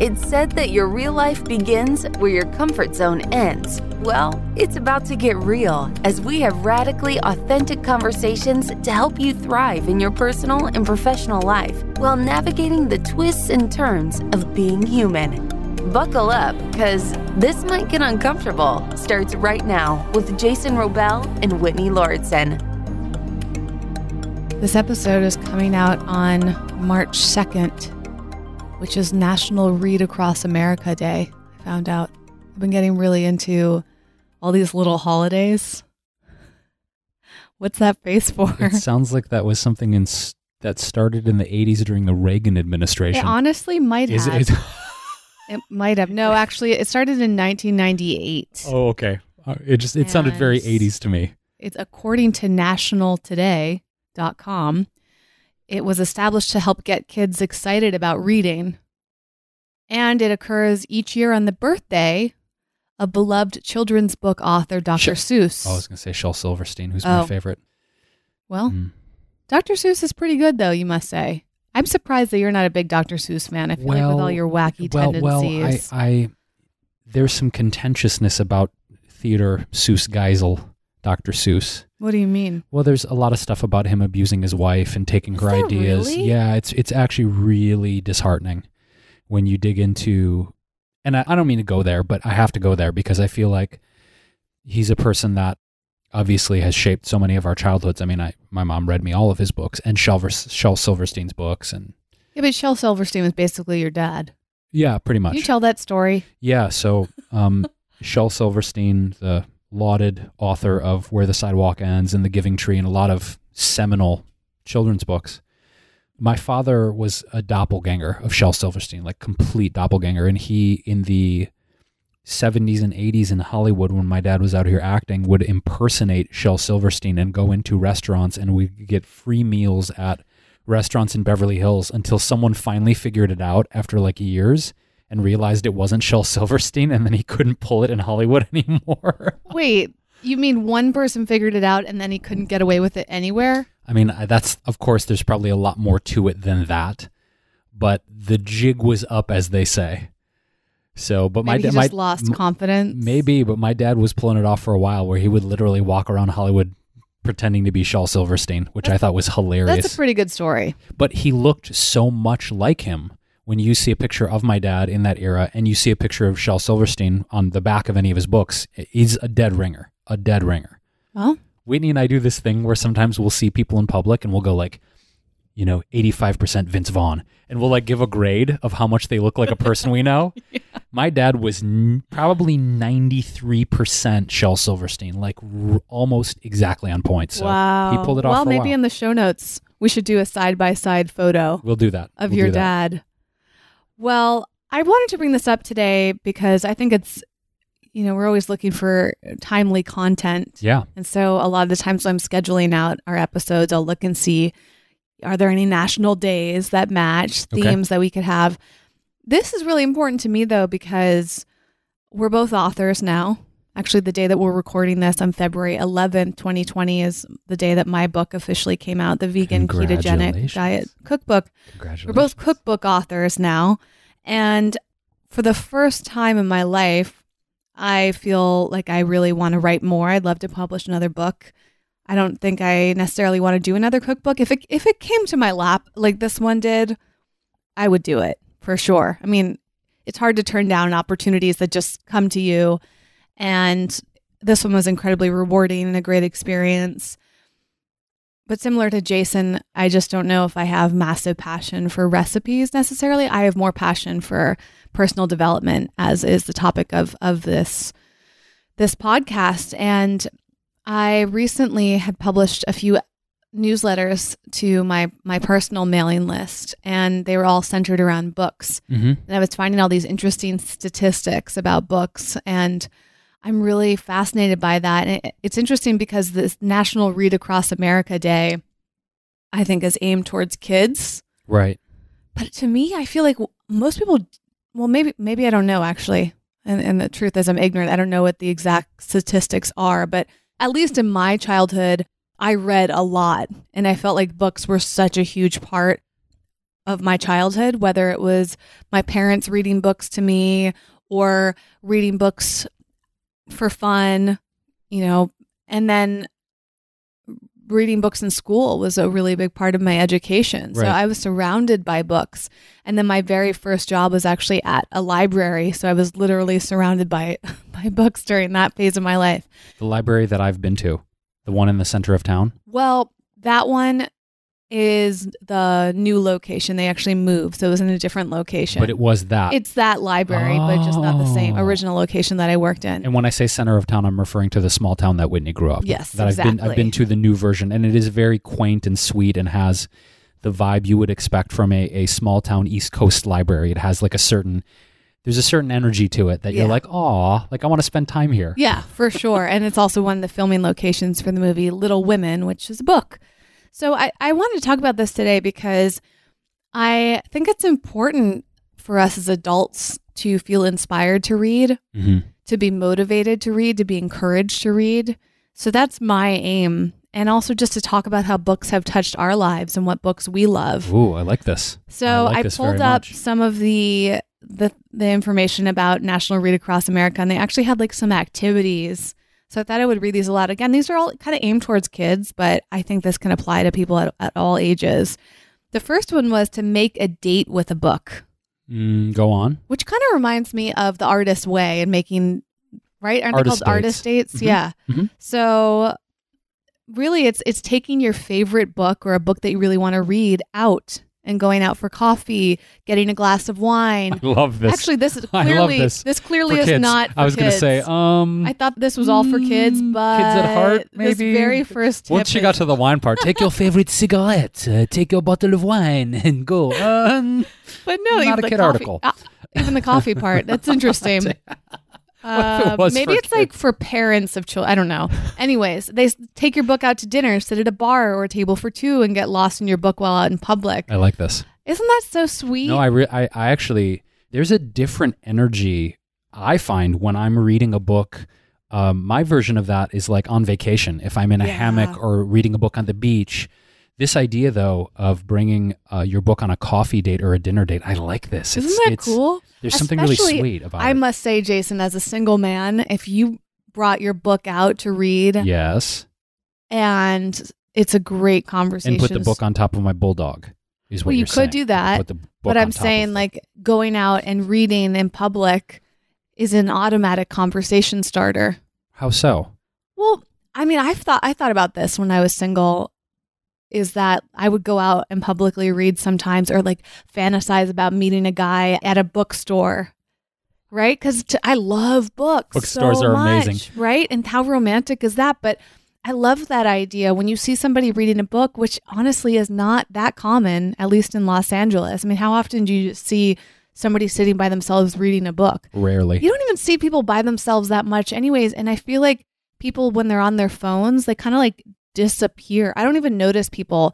It's said that your real life begins where your comfort zone ends. Well, it's about to get real as we have radically authentic conversations to help you thrive in your personal and professional life while navigating the twists and turns of being human. Buckle up, because this might get uncomfortable. Starts right now with Jason Wrobel and Whitney Lauritsen. This episode is coming out on March 2nd, which is National Read Across America Day. I found out. I've been getting really into all these little holidays. What's that face for? It sounds like that was something in, that started in the 80s during the Reagan It administration. honestly might Is have. it? It might have. No, actually, it started in 1998. oh, okay. Uh, It just it sounded very 80s to me. It's according to nationaltoday.com. It was established to help get kids excited about reading. And it occurs each year on the birthday of beloved children's book author Dr. Sh- Seuss. Oh, I was going to say Shel Silverstein, who's Oh. my favorite. well, Mm. Dr. Seuss is pretty good, though, you must say. I'm surprised that you're not a big Dr. Seuss fan. I feel like with all your wacky well, tendencies. Well, I, I there's some contentiousness about Theodor Seuss Geisel, Dr. Seuss. what do you mean? Well, there's a lot of stuff about him abusing his wife and taking Is her ideas. really? Yeah, it's it's actually really disheartening when you dig into and I, I don't mean to go there, but I have to go there because I feel like he's a person that obviously has shaped so many of our childhoods. I mean, I my mom read me all of his books and Shel, Shel Silverstein's books and Yeah, but Shel Silverstein was basically your dad. yeah, pretty much. Can you tell that story? Yeah, so um, Shel Silverstein, the lauded author of Where the Sidewalk Ends and The Giving Tree, and a lot of seminal children's books. My father was a doppelganger of Shel Silverstein, like complete doppelganger, and he in the 70s and 80s in Hollywood when my dad was out here acting would impersonate Shel Silverstein and go into restaurants and we'd get free meals at restaurants in Beverly Hills until someone finally figured it out after like years and realized it wasn't Shel Silverstein and then he couldn't pull it in Hollywood anymore. Wait, you mean one person figured it out and then he couldn't get away with it anywhere? I mean, that's of course there's probably a lot more to it than that, but the jig was up as they say. So, but Maybe my he da- just my lost confidence. Maybe, but my dad was pulling it off for a while where he would literally walk around Hollywood pretending to be Shel Silverstein, which I thought was hilarious. That's a pretty good story. but he looked so much like him when you see a picture of my dad in that era and you see a picture of Shel Silverstein on the back of any of his books. He's a dead ringer, a dead ringer. Well, Whitney and I do this thing where sometimes we'll see people in public and we'll go like, you know, 85% Vince Vaughn. And we'll like give a grade of how much they look like a person we know. My dad was n- probably 93% Shel Silverstein, like r- almost exactly on point. So wow. he pulled it off Well, maybe in the show notes we should do a side by side photo we'll do that. of We'll your that. dad. Well, I wanted to bring this up today because I think it's, you know, we're always looking for timely content. Yeah. And so a lot of the times when I'm scheduling out our episodes, I'll look and see are there any national days that match Okay. themes that we could have. This is really important to me though because we're both authors now. Actually, the day that we're recording this on February 11th, 2020 is the day that my book officially came out, the vegan ketogenic diet cookbook. We're both cookbook authors now. And for the first time in my life, I feel like I really want to write more. I'd love to publish another book. I don't think I necessarily want to do another cookbook. If it if it came to my lap like this one did, I would do it for sure. I mean, it's hard to turn down opportunities that just come to you. And this one was incredibly rewarding and a great experience. But similar to Jason, I just don't know if I have massive passion for recipes necessarily. I have more passion for personal development, as is the topic of of this this podcast. And I recently had published a few newsletters to my my personal mailing list, and they were all centered around books. hmm And I was finding all these interesting statistics about books, and I'm really fascinated by that. And it, it's interesting because this National Read Across America Day, I think, is aimed towards kids. Right. But to me, I feel like most people, well, maybe maybe I don't know. Actually, and, and the truth is I'm ignorant. I don't know what the exact statistics are, but at least in my childhood, I read a lot and I felt like books were such a huge part of my childhood, whether it was my parents reading books to me or reading books for fun, you know, and then reading books in school was a really big part of my education. So Right. I was surrounded by books. And then my very first job was actually at a library. So I was literally surrounded by books during that phase of my life. The library that I've been to, the one in the center of town. Well, that one is the new location. They actually moved. So it was in a different location. But it was that. it's that library, but just not the same Oh. original location that I worked in. and when I say center of town, I'm referring to the small town that Whitney grew up. in. Yes, that I've been. I've been to the new version, and it is very quaint and sweet, and has the vibe you would expect from a, a small town East Coast library. It has like a certain. There's a certain energy to it that Yeah. you're like, oh, like I want to spend time here. Yeah, for sure. and it's also one of the filming locations for the movie Little Women, which is a book. So I, I wanted to talk about this today because I think it's important for us as adults to feel inspired to read, hmm to be motivated to read, to be encouraged to read. So that's my aim. And also just to talk about how books have touched our lives and what books we love. Ooh, I like this. So like I, this pulled up much. some of the, the the information about National Read Across America, and they actually had like some activities. So I thought I would read these aloud. Again, these are all kind of aimed towards kids, but I think this can apply to people at, at all ages. The first one was to make a date with a book, Mm, go on. which kind of reminds me of the artist way and making right aren't Artist they called artist dates? Mhm. Yeah. Mhm. So really it's it's taking your favorite book or a book that you really want to read out and going out for coffee, getting a glass of wine. I love this. Actually, this is clearly this. clearly for is kids. not. I was going to say, um, I thought this was all for kids, mm, but kids at heart, Maybe this very first tip Once she got to the wine part, take your favorite cigarette, uh, take your bottle of wine, and go. Um, but no, not a kid coffee, article. ah, even the coffee part. That's interesting. If it Uh, maybe it's like for parents of children. I don't know. Anyways, they take your book out to dinner, sit at a bar or a table for two, and get lost in your book while out in public. I like this. Isn't that so sweet? No, I, re- I, I actually, there's a different energy I find when I'm reading a book. Um, my version of that is like on vacation. If I'm in a Yeah. hammock or reading a book on the beach. This idea, though, of bringing uh, your book on a coffee date or a dinner date, I like this. Isn't It's- that it's- cool? There's something really sweet about I it. I must say, Jason, as a single man, if you brought your book out to read yes, and it's a great conversation. and put the book on top of my bulldog. Is what Well, you could saying. do that, Put the book But I'm saying, like, going out and reading in public is an automatic conversation starter. how so? Well, I mean, I've thought I thought about this when I was single. Is that I would go out and publicly read sometimes, or like fantasize about meeting a guy at a bookstore, right? Because I love books. Bookstores so are much, amazing. right? And how romantic is that? But I love that idea when you see somebody reading a book, which honestly is not that common, at least in Los Angeles. I mean, how often do you see somebody sitting by themselves reading a book? Rarely. You don't even see people by themselves that much, anyways. And I feel like people, when they're on their phones, they kind of like disappear. I don't even notice people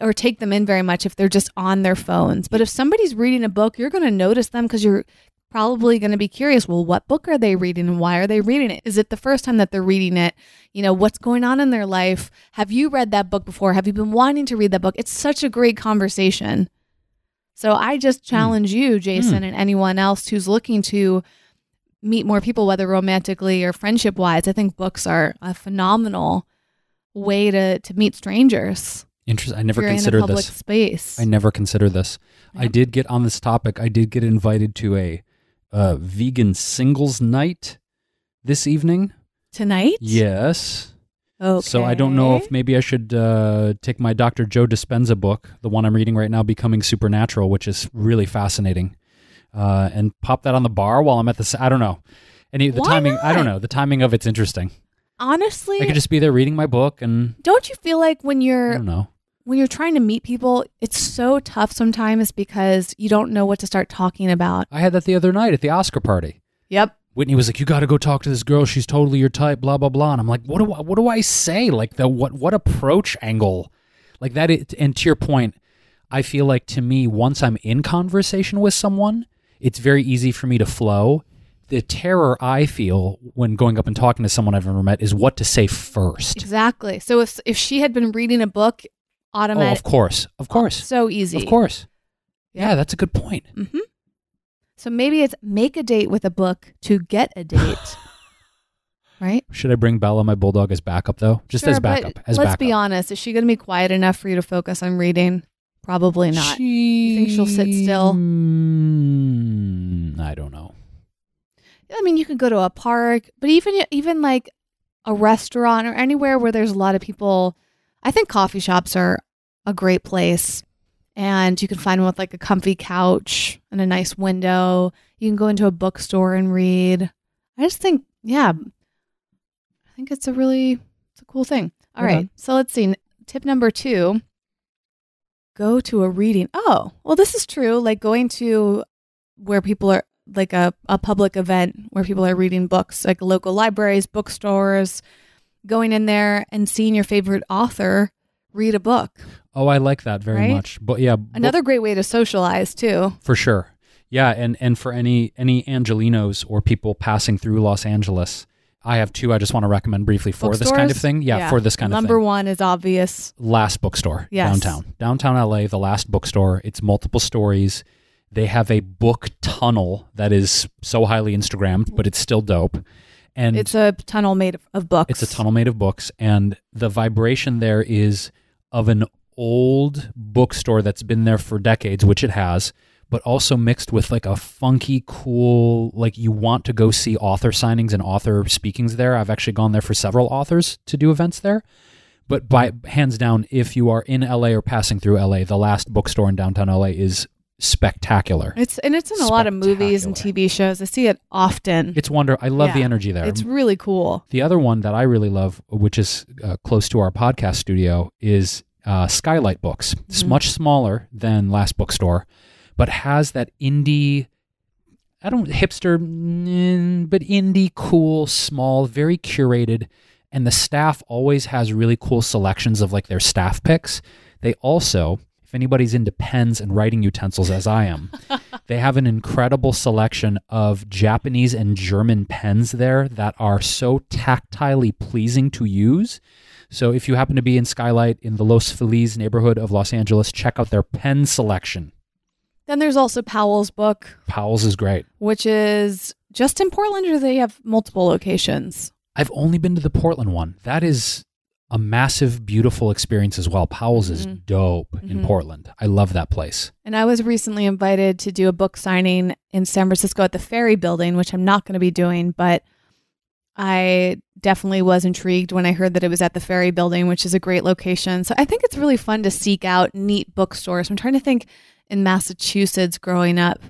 or take them in very much if they're just on their phones. But if somebody's reading a book, you're going to notice them because you're probably going to be curious. Well, what book are they reading and why are they reading it? Is it the first time that they're reading it? You know, what's going on in their life? Have you read that book before? Have you been wanting to read that book? It's such a great conversation. So I just hmm. challenge you, Jason, hmm. and anyone else who's looking to meet more people, whether romantically or friendship wise. I think books are a phenomenal way to to meet strangers. Interesting. I never considered public this. space. I never considered this. I did get on this topic. I did get invited to a uh, vegan singles night this evening. Tonight? Yes. Okay. So I don't know if maybe I should uh, take my Dr. Joe Dispenza book, the one I'm reading right now, Becoming Supernatural, which is really fascinating, uh, and pop that on the bar while I'm at the. I don't know. Any the Why timing? I don't not? know. The timing of it's interesting. Honestly, I could just be there reading my book, and don't you feel like when I you're I don't know. when you're trying to meet people, it's so tough sometimes because you don't know what to start talking about. I had that the other night at the Oscar party. Yep. Whitney was like, "You got to go talk to this girl. She's totally your type." Blah blah blah. And I'm like, "What do I, what do I say? Like the what what approach angle, like that?" It, and to your point, I feel like to me, once I'm in conversation with someone, it's very easy for me to flow. The terror I feel when going up and talking to someone I've never met is what to say first. Exactly. So if if she had been reading a book, Oh, of course, of course, so easy. of course. Yeah. Yeah, that's a good point. hmm So maybe it's make a date with a book to get a date, right? Should I bring Bella, my bulldog, as backup though? Just Sure, as but backup. As let's backup. be honest. Is she going to be quiet enough for you to focus on reading? Probably not. She... You think she'll sit still? Mm, I don't know. I mean, you could go to a park, but even even like a restaurant or anywhere where there's a lot of people, I think coffee shops are a great place. And you can find one with like a comfy couch and a nice window. You can go into a bookstore and read. I just think, yeah, I think it's a really it's a cool thing. All right, so let's see. Tip number two: go to a reading. Oh, well, this is true. Like going to where people are like a, a public event where people are reading books, like local libraries, bookstores, going in there and seeing your favorite author read a book. Oh, I like that very Right? much. But yeah, Another great way to socialize too. for sure. Yeah, and and for any any Angelinos or people passing through Los Angeles, I have two. I just want to recommend briefly for this kind of thing. Yeah, for this kind of thing. Number one is obvious. Last bookstore Yes. downtown, downtown LA. The Last bookstore. It's multiple stories. They have a book tunnel that is so highly Instagrammed, but it's still dope. And It's a tunnel made of, books. It's a tunnel made of books, and the vibration there is of an old bookstore that's been there for decades, which it has, but also mixed with like a funky, cool, like you want to go see author signings and author speakings there. I've actually gone there for several authors to do events there. But by hands down, if you are in LA or passing through LA, the last bookstore in downtown LA is spectacular. It's and it's in a lot of movies and TV shows. I see it often. It's wonder. I love the energy there. It's really cool. The other one that I really love, which is uh, close to our podcast studio, is uh, Skylight Books. It's Mhm. much smaller than Last Bookstore, but has that indie. I don't hipster, mm, but indie, cool, small, very curated, and the staff always has really cool selections of like their staff picks. They also, anybody's into pens and writing utensils, as I am, they have an incredible selection of Japanese and German pens there that are so tactilely pleasing to use. So if you happen to be in Skylight in the Los Feliz neighborhood of Los Angeles, check out their pen selection. Then there's also Powell's book, Powell's is great. which is just in Portland, or they have multiple locations. I've only been to the Portland one. That is a massive, beautiful experience as well. Powell's is Mhm. dope in Mhm. Portland. I love that place. And I was recently invited to do a book signing in San Francisco at the Ferry Building, which I'm not going to be doing, but I definitely was intrigued when I heard that it was at the Ferry Building, which is a great location. So I think it's really fun to seek out neat bookstores. I'm trying to think in Massachusetts growing up.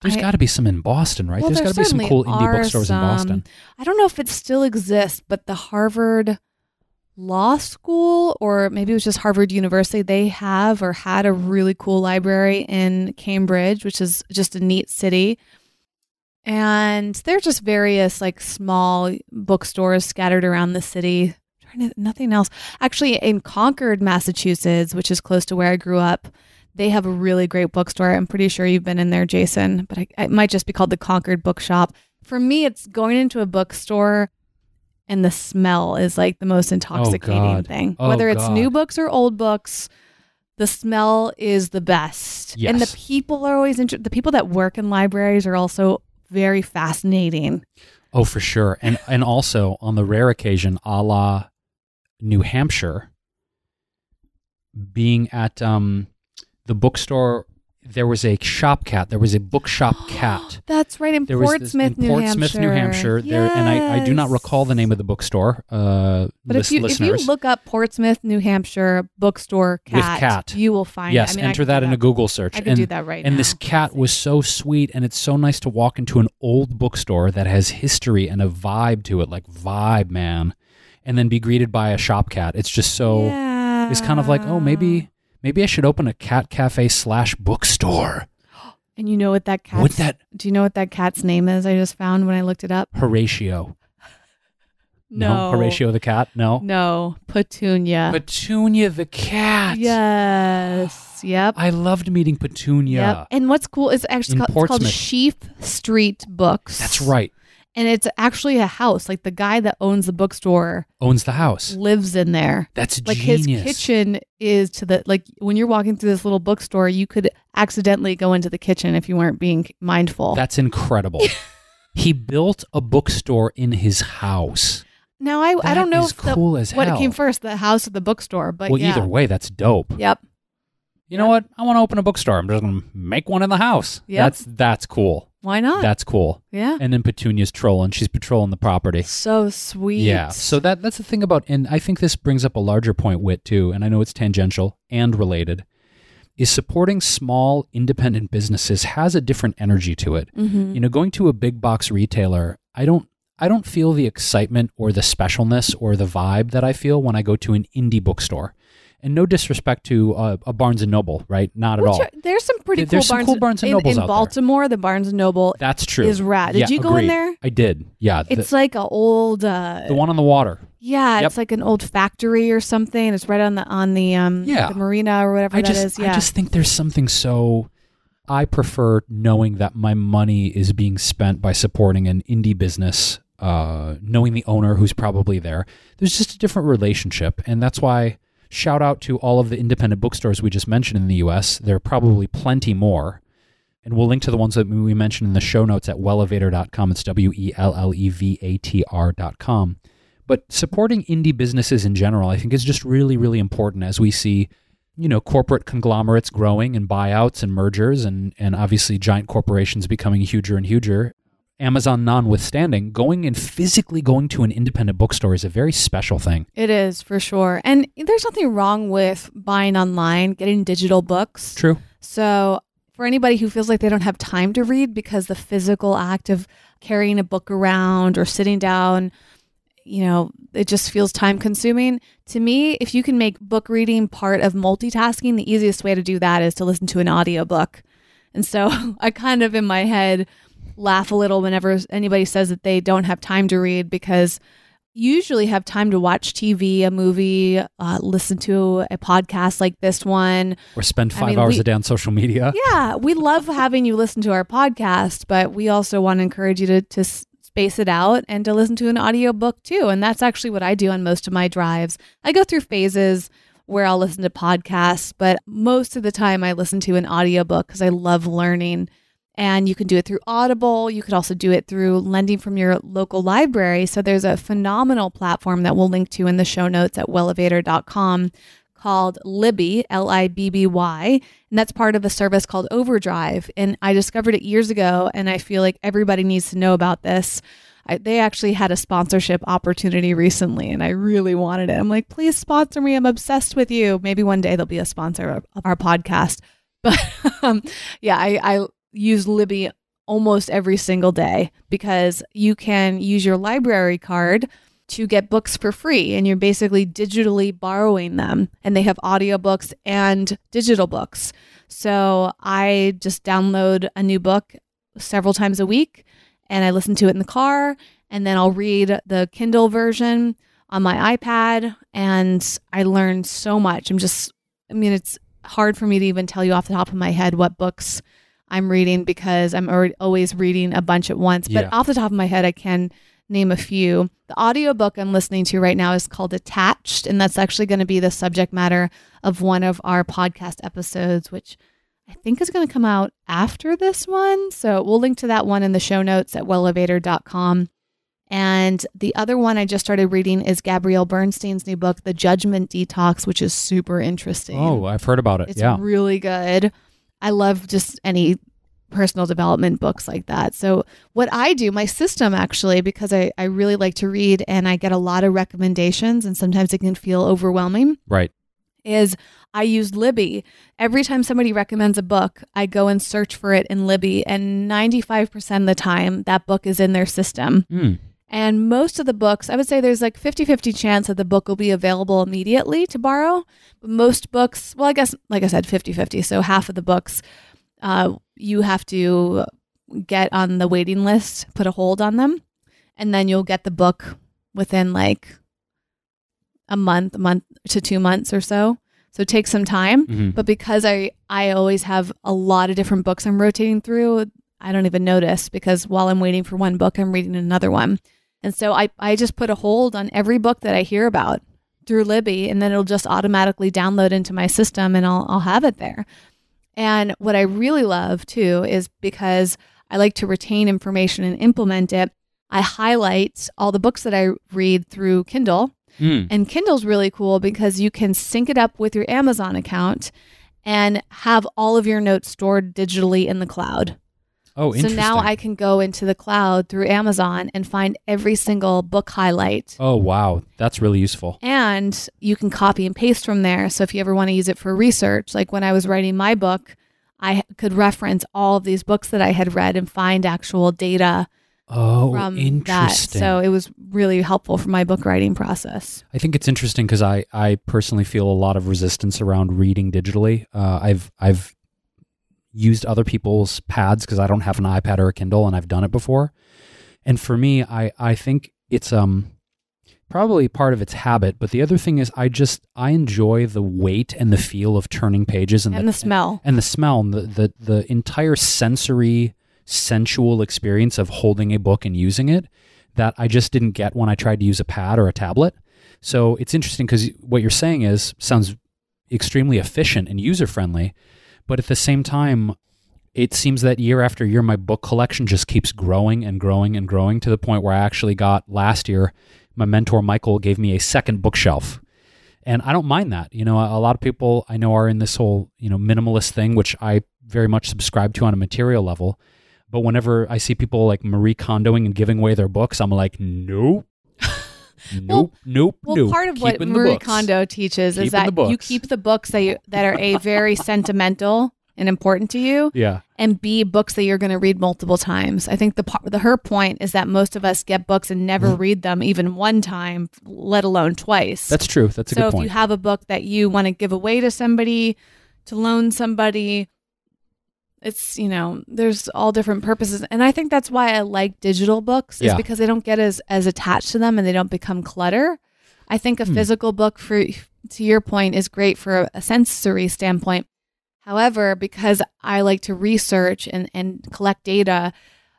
There's got to be some in Boston, right? Well, There's there got to be some cool indie are bookstores in Boston. I don't know if it still exists, but the Harvard Law School, or maybe it was just Harvard University, they have or had a really cool library in Cambridge, which is just a neat city. And they're just various like small bookstores scattered around the city. Trying to nothing else. Actually, in Concord, Massachusetts, which is close to where I grew up, they have a really great bookstore. I'm pretty sure you've been in there, Jason, but I, it might just be called the Concord Bookshop. For me, it's going into a bookstore and the smell is like the most intoxicating God. thing. Oh, Whether it's God. new books or old books, the smell is the best. And the people are always inter- the people that work in libraries are also very fascinating. Oh, for sure. And and also on the rare occasion, a la New Hampshire, being at um, the bookstore, there was a shop cat. There was a bookshop cat. That's right in There Portsmouth, this, in New Portsmouth, Hampshire. New Hampshire. There, and I, I do not recall the name of the bookstore. Uh, But if you if you look up Portsmouth, New Hampshire bookstore With cat, cat. you will find. yes, it. I mean, enter that in a Google search. I could and, do that right and now. this cat was so sweet, and it's so nice to walk into an old bookstore that has history and a vibe to it, like vibe, man, and then be greeted by a shop cat. It's just so. yeah. It's kind of like, oh, maybe maybe I should open a cat cafe slash bookstore. And you know what that cat? Would that Do you know what that cat's name is? I just found when I looked it up. Horatio? No, Horatio the cat. No, No, Petunia. Petunia the cat. yes. Yep. I loved meeting Petunia. Yep. And what's cool is actually called, it's called. Sheafe Street Books. That's right. And it's actually a house. Like the guy that owns the bookstore Owns the house. lives in there. That's Like genius. his kitchen is to the like when you're walking through this little bookstore, you could accidentally go into the kitchen if you weren't being mindful. That's incredible. he built a bookstore in his house. now I I don't know if the, cool as what hell. came first, the house or the bookstore, but well, yeah. either way, that's dope. Yep. You know what? I want to open a bookstore. I'm just going to make one in the house. Yep. That's that's cool. Why not? That's cool. yeah. And then Petunia's trolling. She's patrolling the property. So sweet. Yeah. So that that's the thing about, and I think this brings up a larger point, Wit, too. And I know it's tangential and related. Is supporting small independent businesses has a different energy to it. Mhm. You know, going to a big box retailer, I don't I don't feel the excitement or the specialness or the vibe that I feel when I go to an indie bookstore. And no disrespect to uh, a Barnes and Noble, right? Not at Which all. are- there's some pretty cool there's some Barnes, cool Barnes and in, Nobles in there. Baltimore. The Barnes and Noble That's true. is rad. Did Yeah, you go in there? I did. Yeah. The, It's like a old uh the one on the water. yeah, Yep. it's like an old factory or something. It's right on the on the um Yeah. the marina or whatever I that just is. Yeah. I just think there's something so I prefer knowing that my money is being spent by supporting an indie business, uh, knowing the owner who's probably there. There's just a different relationship, and that's why shout out to all of the independent bookstores we just mentioned in the U.S. There are probably plenty more. And we'll link to the ones that we mentioned in the show notes at wellevatr.com. It's W E L L E V A T R.com. But supporting indie businesses in general, I think, is just really, really important as we see, you know, corporate conglomerates growing and buyouts and mergers and, and obviously giant corporations becoming huger and huger. Amazon notwithstanding, going and physically going to an independent bookstore is a very special thing. it is for sure. And there's nothing wrong with buying online, getting digital books. True. So, for anybody who feels like they don't have time to read because the physical act of carrying a book around or sitting down, you know, it just feels time consuming. To me, if you can make book reading part of multitasking, the easiest way to do that is to listen to an audiobook. And so I kind of in my head laugh a little whenever anybody says that they don't have time to read because you usually have time to watch TV, a movie, uh, listen to a podcast like this one, Or spend I five mean, hours we- a day on social media. yeah, we love having you listen to our podcast, but we also want to encourage you to, to space it out and to listen to an audiobook too. And that's actually what I do on most of my drives. I go through phases where I'll listen to podcasts, but most of the time I listen to an audiobook because I love learning. And you can do it through Audible. You could also do it through lending from your local library. So there's a phenomenal platform that we'll link to in the show notes at wellevatr.com called Libby, L I B B Y. And that's part of a service called Overdrive. And I discovered it years ago, and I feel like everybody needs to know about this. I, they actually had a sponsorship opportunity recently, and I really wanted it. I'm like, please sponsor me. I'm obsessed with you. Maybe one day they'll be a sponsor of, our podcast. But um, yeah, I, I use Libby almost every single day because you can use your library card to get books for free and you're basically digitally borrowing them and they have audiobooks and digital books. So I just download a new book several times a week and I listen to it in the car and then I'll read the Kindle version on my iPad and I learn so much. I'm just I mean it's hard for me to even tell you off the top of my head what books I'm reading because I'm already, always reading a bunch at once. But Yeah. off the top of my head I can name a few. The audiobook I'm listening to right now is called Attached, and that's actually going to be the subject matter of one of our podcast episodes, which I think is going to come out after this one. So we'll link to that one in the show notes at wellevatr.com. And the other one I just started reading is Gabrielle Bernstein's new book, The Judgment Detox, which is super interesting. Oh, I've heard about it. It's yeah. really good. I love just any personal development books like that. So, what I do, my system actually, because I, I really like to read and I get a lot of recommendations, and sometimes it can feel overwhelming, right. is I use Libby. Every time somebody recommends a book, I go and search for it in Libby, and 95% of the time, that book is in their system. Mm. And most of the books, I would say there's like 50 50 chance that the book will be available immediately to borrow. But most books, well, I guess, like I said, 50 50. So half of the books, uh, you have to get on the waiting list, put a hold on them, and then you'll get the book within like a month, a month to two months or so. So take some time. Mhm. But because I I always have a lot of different books I'm rotating through, I don't even notice because while I'm waiting for one book, I'm reading another one. And so I, I just put a hold on every book that I hear about through Libby and then it'll just automatically download into my system and I'll I'll have it there. And what I really love too is because I like to retain information and implement it. I highlight all the books that I read through Kindle. Mm. And Kindle's really cool because you can sync it up with your Amazon account and have all of your notes stored digitally in the cloud. Oh, So now I can go into the cloud through Amazon and find every single book highlight. Oh, wow. That's really useful. And you can copy and paste from there. So if you ever want to use it for research, like when I was writing my book, I could reference all of these books that I had read and find actual data Oh, from that. interesting. So it was really helpful for my book writing process. I think it's interesting because I, I personally feel a lot of resistance around reading digitally. Uh, I've I've used other people's pads because I don't have an iPad or a Kindle, and I've done it before. And for me, I I think it's um probably part of its habit, but the other thing is I just I enjoy the weight and the feel of turning pages and, And the smell. and the smell and the, the the entire sensory sensual experience of holding a book and using it that I just didn't get when I tried to use a pad or a tablet. So it's interesting because what you're saying is sounds extremely efficient and user friendly, but at the same time, it seems that year after year, my book collection just keeps growing and growing and growing to the point where I actually got last year, my mentor Michael gave me a second bookshelf. And I don't mind that. You know, a lot of people I know are in this whole, you know, minimalist thing, which I very much subscribe to on a material level. But whenever I see people like Marie Kondoing and giving away their books, I'm like, nope. Nope, nope, Well, nope. part of what Marie. Kondo teaches Keeping is that you keep the books that you, that are a very sentimental and important to you, Yeah. and b books that you're going to read multiple times. I think the the her point is that most of us get books and never read them even one time, let alone twice. Mm-hmm. That's true. That's a so good if you have a book that you want to give away to somebody, to loan somebody, it's you know there's all different purposes, and I think that's why I like digital books is Yeah. because they don't get as as attached to them and they don't become clutter. I think a Hmm. physical book, for to your point, is great for a, a sensory standpoint. However, because I like to research and, and collect data,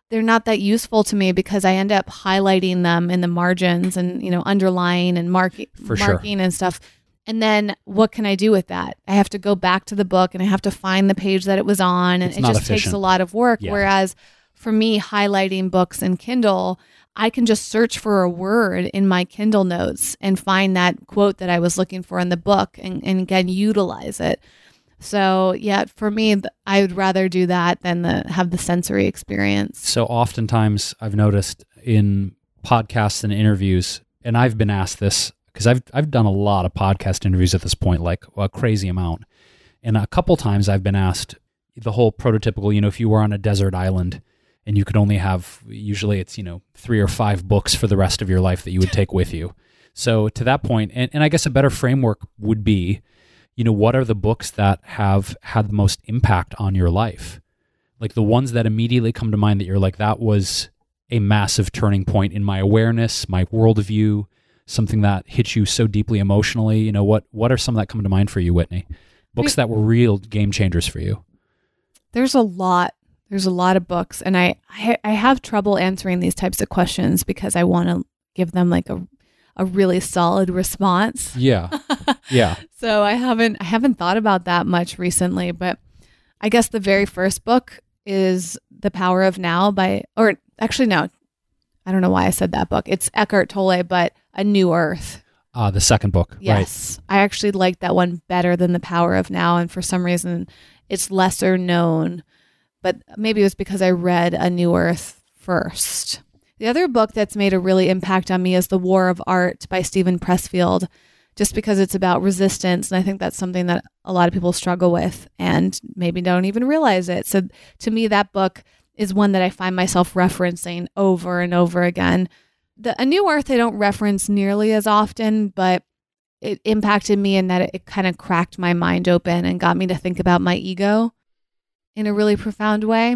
they're not that useful to me because I end up highlighting them in the margins and you know underlying and marking For sure. marking and stuff. And then what can I do with that? I have to go back to the book and I have to find the page that it was on, and It's it just takes a lot of work. Yeah. Whereas for me, highlighting books in Kindle, I can just search for a word in my Kindle notes and find that quote that I was looking for in the book and, and again utilize it. So yeah, for me, I would rather do that than the have the sensory experience. So oftentimes I've noticed in podcasts and interviews, and I've been asked this because I've I've done a lot of podcast interviews at this point, like a crazy amount. And a couple times I've been asked the whole prototypical, you know, if you were on a desert island and you could only have usually it's, you know, three or five books for the rest of your life that you would take with you. So to that point, and, and I guess a better framework would be, you know, what are the books that have had the most impact on your life? like the ones that immediately come to mind that you're like that was a massive turning point in my awareness my worldview something that hit you so deeply emotionally you know what what are some that come to mind for you whitney books that were real game changers for you There's a lot. There's a lot of books, and I I, I have trouble answering these types of questions because I want to give them like a a really solid response. yeah yeah So I haven't I haven't thought about that much recently, but I guess the very first book is The Power of Now by or actually no. I don't know why I said that book. It's Eckhart Tolle, but A New Earth. uh the second book right Yes. I actually like that one better than The Power of Now and for some reason it's lesser known, but maybe it was because I read A New Earth first. The other book that's made a really impact on me is The War of Art by Steven Pressfield, just because it's about resistance. And I think that's something that a lot of people struggle with and maybe don't even realize it. So to me, that book is one that I find myself referencing over and over again. The A New Earth I don't reference nearly as often, but it impacted me in that it, it kind of cracked my mind open and got me to think about my ego in a really profound way.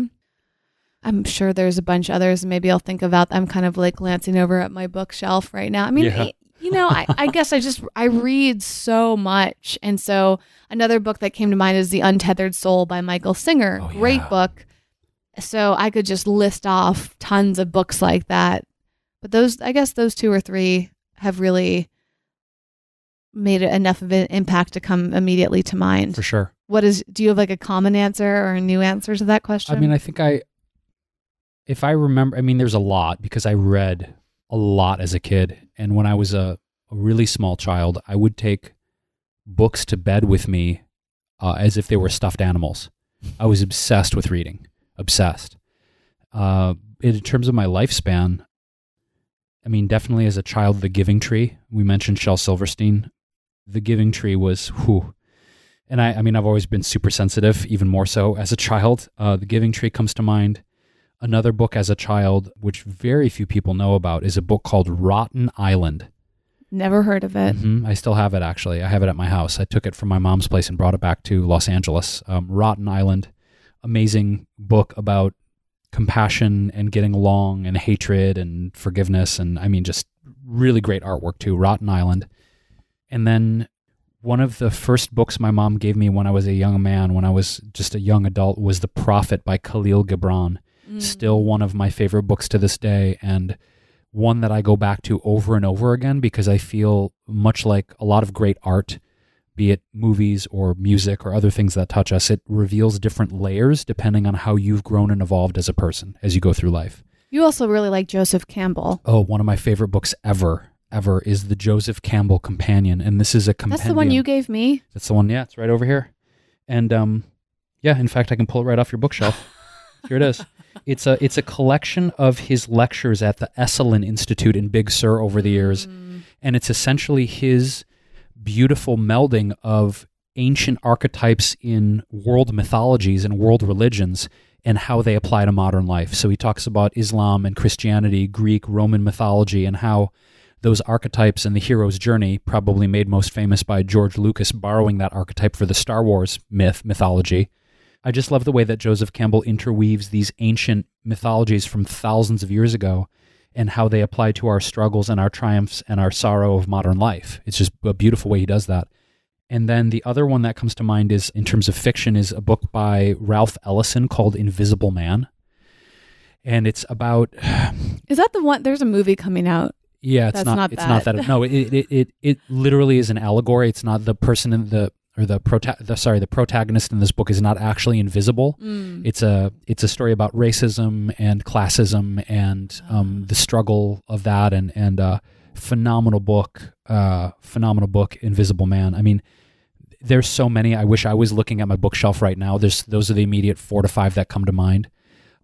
I'm sure there's a bunch others. Maybe I'll think about. I'm kind of like glancing over at my bookshelf right now. I mean, Yeah. You know, I, I guess I just I read so much, and so another book that came to mind is The Untethered Soul by Michael Singer. Oh, Great yeah. book. So I could just list off tons of books like that, but those I guess those two or three have really made enough of an impact to come immediately to mind. For sure. What is? Do you have like a common answer or a new answer to that question? I mean, I think I, if I remember, I mean, there's a lot because I read a lot as a kid. And when I was a, a really small child, I would take books to bed with me uh, as if they were stuffed animals. I was obsessed with reading, obsessed. Uh, in terms of my lifespan, I mean, definitely as a child, The Giving Tree. We mentioned Shel Silverstein. The Giving Tree was whew. And I, I mean, I've always been super sensitive, even more so as a child. Uh, the Giving Tree comes to mind. Another book as a child, which very few people know about, is a book called Rotten Island. never heard of it. Mhm. I still have it actually. I have it at my house. I took it from my mom's place and brought it back to Los Angeles. Um, Rotten Island, amazing book about compassion and getting along and hatred and forgiveness. And I mean, just really great artwork too. Rotten Island. And then one of the first books my mom gave me when I was a young man, when I was just a young adult, was The Prophet by Kahlil Gibran mm. still one of my favorite books to this day and one that I go back to over and over again because I feel much like a lot of great art be it movies or music or other things that touch us it reveals different layers depending on how you've grown and evolved as a person as you go through life. You also really like Joseph Campbell. Oh, one of my favorite books ever ever is the Joseph Campbell Companion and this is a compendium. That's the one you gave me. That's the one. Yeah, it's right over here. And um, yeah, in fact, I can pull it right off your bookshelf. here it is. It's a it's a collection of his lectures at the Esalen Institute in Big Sur over the years, and it's essentially his beautiful melding of ancient archetypes in world mythologies and world religions and how they apply to modern life. So he talks about Islam and Christianity, Greek, Roman mythology, and how those archetypes and the hero's journey, probably made most famous by George Lucas borrowing that archetype for the Star Wars myth mythology. I just love the way that Joseph Campbell interweaves these ancient mythologies from thousands of years ago and how they apply to our struggles and our triumphs and our sorrow of modern life. It's just a beautiful way he does that. And then the other one that comes to mind is in terms of fiction is a book by Ralph Ellison called Invisible Man. And it's about Is that the one? There's a movie coming out. yeah, it's That's not, not it's not that. that no, it, it it it literally is an allegory. It's not the person in the or the prota- the sorry, the protagonist in this book is not actually invisible. It's a it's a story about racism and classism and um, the struggle of that and and uh, phenomenal book, uh, phenomenal book, Invisible Man. I mean, there's so many. I wish I was looking at my bookshelf right now. There's those are the immediate four to five that come to mind.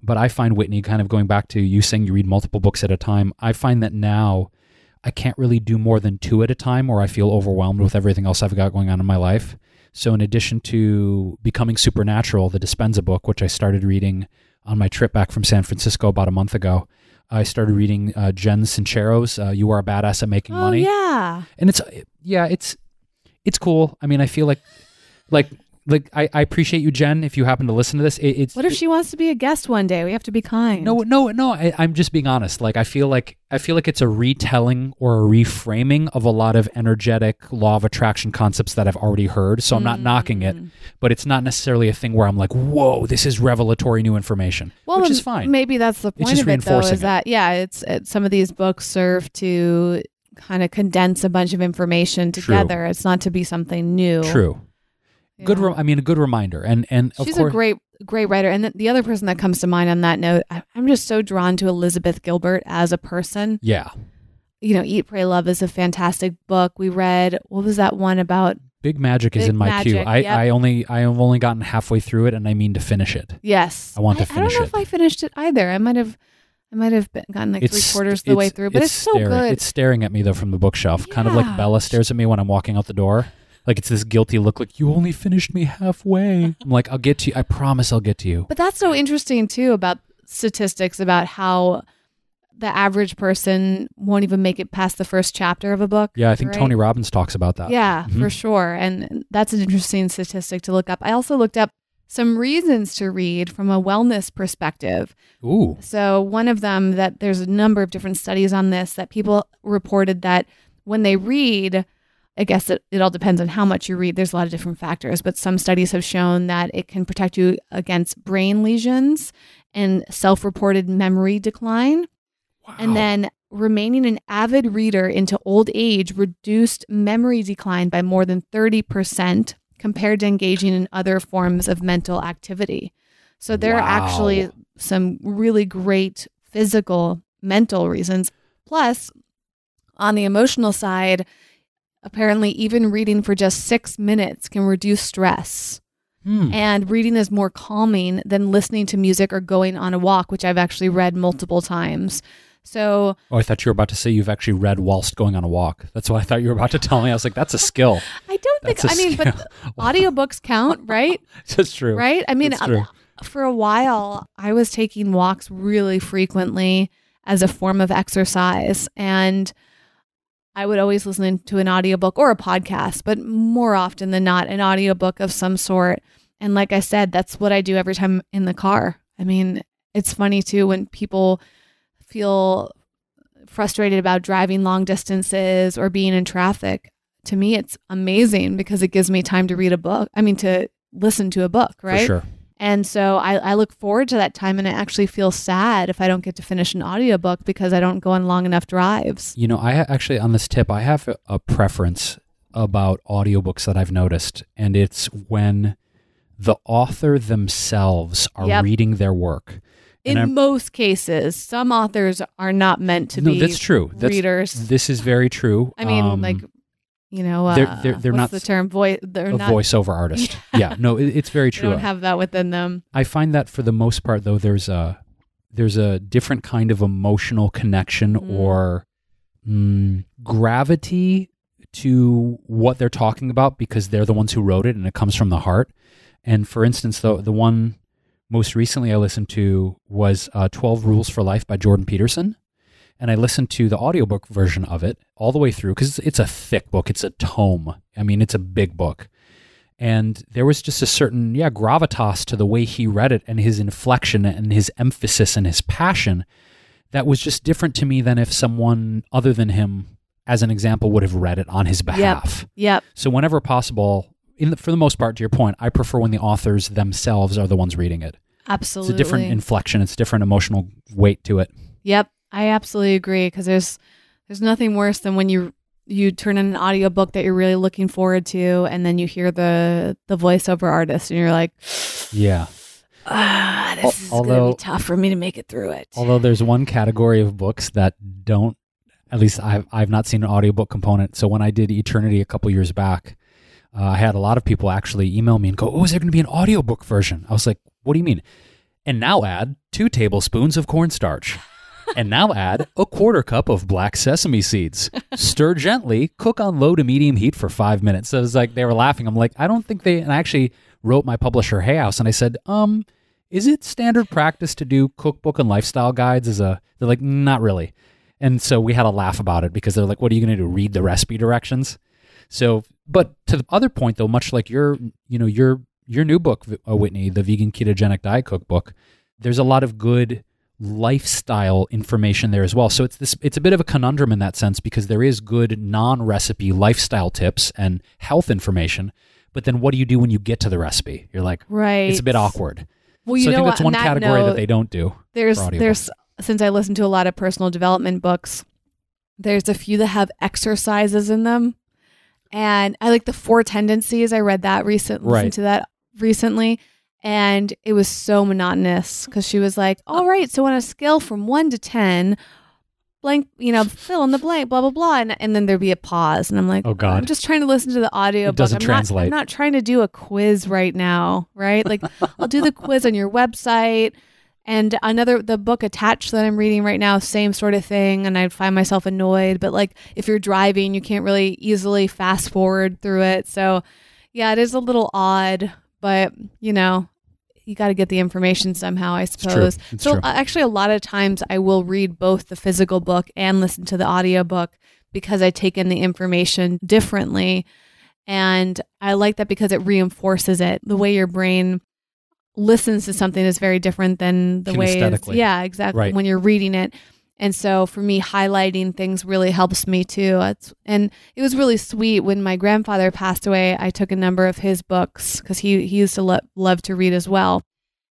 But I find Whitney kind of going back to you saying you read multiple books at a time. I find that now I can't really do more than two at a time or I feel overwhelmed with everything else I've got going on in my life. So, in addition to Becoming Supernatural, the Dispenza book, which I started reading on my trip back from San Francisco about a month ago, I started reading uh, Jen Sincero's uh, "You Are a Badass at Making Oh Money," yeah. and it's yeah, it's it's cool. I mean, I feel like like like I, I appreciate you, Jen. If you happen to listen to this, it, it's What if she wants to be a guest one day? We have to be kind. no, no, no. I, I'm just being honest. Like I feel like I feel like it's a retelling or a reframing of a lot of energetic law of attraction concepts that I've already heard. So I'm not knocking it, Mm. but it's not necessarily a thing where I'm like, "Whoa, this is revelatory new information," Well, which is fine. Maybe that's the point just of it, though. reinforcing Is it. that yeah? It's it, some of these books serve to kind of condense a bunch of information True. together. It's not to be something new. True. Good. Yeah. Re- I mean, a good reminder. And and of She's course, a great, great writer. And the, the other person that comes to mind on that note, I, I'm just so drawn to Elizabeth Gilbert as a person. yeah. You know, Eat, Pray, Love is a fantastic book. We read what was that one about? Big Magic is Big in my queue. I, yep. I only I have only gotten halfway through it, and I mean to finish it. Yes, I want to finish it. I, don't know it. if I finished it either. I might have, I might have been, gotten like three quarters of the way through, but it's, so staring, good. It's staring at me though from the bookshelf, kind of like Bella stares at me when I'm walking out the door. Like it's this guilty look, like you only finished me halfway. I'm like, I'll get to you. I promise, I'll get to you. But that's so interesting too about statistics about how the average person won't even make it past the first chapter of a book. Yeah, I think right? Tony Robbins talks about that. Yeah, Mhm. for sure. And that's an interesting statistic to look up. I also looked up some reasons to read from a wellness perspective. Ooh. So, one of them that there's a number of different studies on this that people reported that when they read, I guess it, it all depends on how much you read. There's a lot of different factors, but some studies have shown that it can protect you against brain lesions and self reported memory decline. Wow. And then remaining an avid reader into old age reduced memory decline by more than 30% compared to engaging in other forms of mental activity. So there are actually some really great physical, mental reasons. Plus, on the emotional side, apparently, even reading for just six minutes can reduce stress. Hmm. And reading is more calming than listening to music or going on a walk, which I've actually read multiple times. So Oh, I thought you were about to say you've actually read whilst going on a walk. That's what I thought you were about to tell me. I was like, that's a skill. I don't think, I mean, but audiobooks count, right? That's true. right? I mean, uh, for a while, I was taking walks really frequently as a form of exercise. And I would always listen to an audiobook or a podcast, but more often than not, an audiobook of some sort. And like I said, that's what I do every time in the car. I mean, it's funny too when people feel frustrated about driving long distances or being in traffic. To me, it's amazing because it gives me time to read a book. I mean, to listen to a book, right? For sure. And so I, I look forward to that time and I actually feel sad if I don't get to finish an audiobook because I don't go on long enough drives. You know, I actually, on this tip, I have a, preference about audiobooks that I've noticed, and it's when the author themselves are Yep. reading their work. In I'm- most cases, some authors are not meant to no, be that's true. That's, readers. This is very true. I mean, Um, like, you know, uh, they're- they're- they're what's not the term voice. They're a not. voiceover artist. yeah, no, it, it's very They true. don't have that within them. I find that for the most part, though, there's a there's a different kind of emotional connection Mm. or mm, gravity to what they're talking about because they're the ones who wrote it and it comes from the heart. And for instance, the the one most recently I listened to was uh, 12 Rules for Life by Jordan Peterson. And I listened to the audiobook version of it all the way through because it's a thick book. It's a tome. I mean, it's a big book and there was just a certain yeah gravitas to the way he read it and his inflection and his emphasis and his passion that was just different to me than if someone other than him as an example would have read it on his behalf Yep. so whenever possible in the, for the most part to your point i prefer when the authors themselves are the ones reading it Absolutely. it's a different inflection it's a different emotional weight to it Yep, I absolutely agree because there's there's nothing worse than when you you turn in an audiobook that you're really looking forward to and then you hear the the voiceover artist and you're like yeah ah this is going to be tough for me to make it through it. Although there's one category of books that don't, at least I've, I've not seen an audiobook component. So when I did Eaternity a couple years back, uh, I had a lot of people actually email me and go, Oh, is there going to be an audiobook version? I was like, What do you mean? And now add two tablespoons of cornstarch. And now add a quarter cup of black sesame seeds. Stir gently, cook on low to medium heat for five minutes. So it was like they were laughing. I'm like, I don't think they, and I actually wrote my publisher, Hay House, and I said, um, is it standard practice to do cookbook and lifestyle guides as a they're like not really and so we had a laugh about it because they're like what are you going to do read the recipe directions so but to the other point though much like your you know your your new book uh, whitney the vegan ketogenic diet cookbook there's a lot of good lifestyle information there as well so it's this it's a bit of a conundrum in that sense because there is good non-recipe lifestyle tips and health information but then what do you do when you get to the recipe you're like right. it's a bit awkward Well, you so I know think what? that's one On category note, that they don't do. there's there's since I listen to a lot of personal development books, there's a few that have exercises in them, and I like the Four Tendencies. I read that recent, Right. listened to that recently, and it was so monotonous because she was like, "All right, so on a scale from one to ten, blank, you know, fill in the blank, blah blah blah," and and then there'd be a pause, and I'm like, Oh, God. I'm just trying to listen to the audio. It doesn't I'm Not. I'm not trying to do a quiz right now, right? Like I'll do the quiz on your website. And another, the book attached that I'm reading right now, same sort of thing. And I find myself annoyed. But like if you're driving, you can't really easily fast forward through it. So yeah, it is a little odd, but you know, you got to get the information somehow, I suppose. It's so true. uh, actually, a lot of times I will read both the physical book and listen to the audiobook because I take in the information differently. And I like that because it reinforces it. The way your brain listens to something is very different than the way it's, yeah exactly Right. when you're reading it And so for me, highlighting things really helps me too. It's, and it was really sweet when my grandfather passed away. I took a number of his books because he, he used to lo- love to read as well.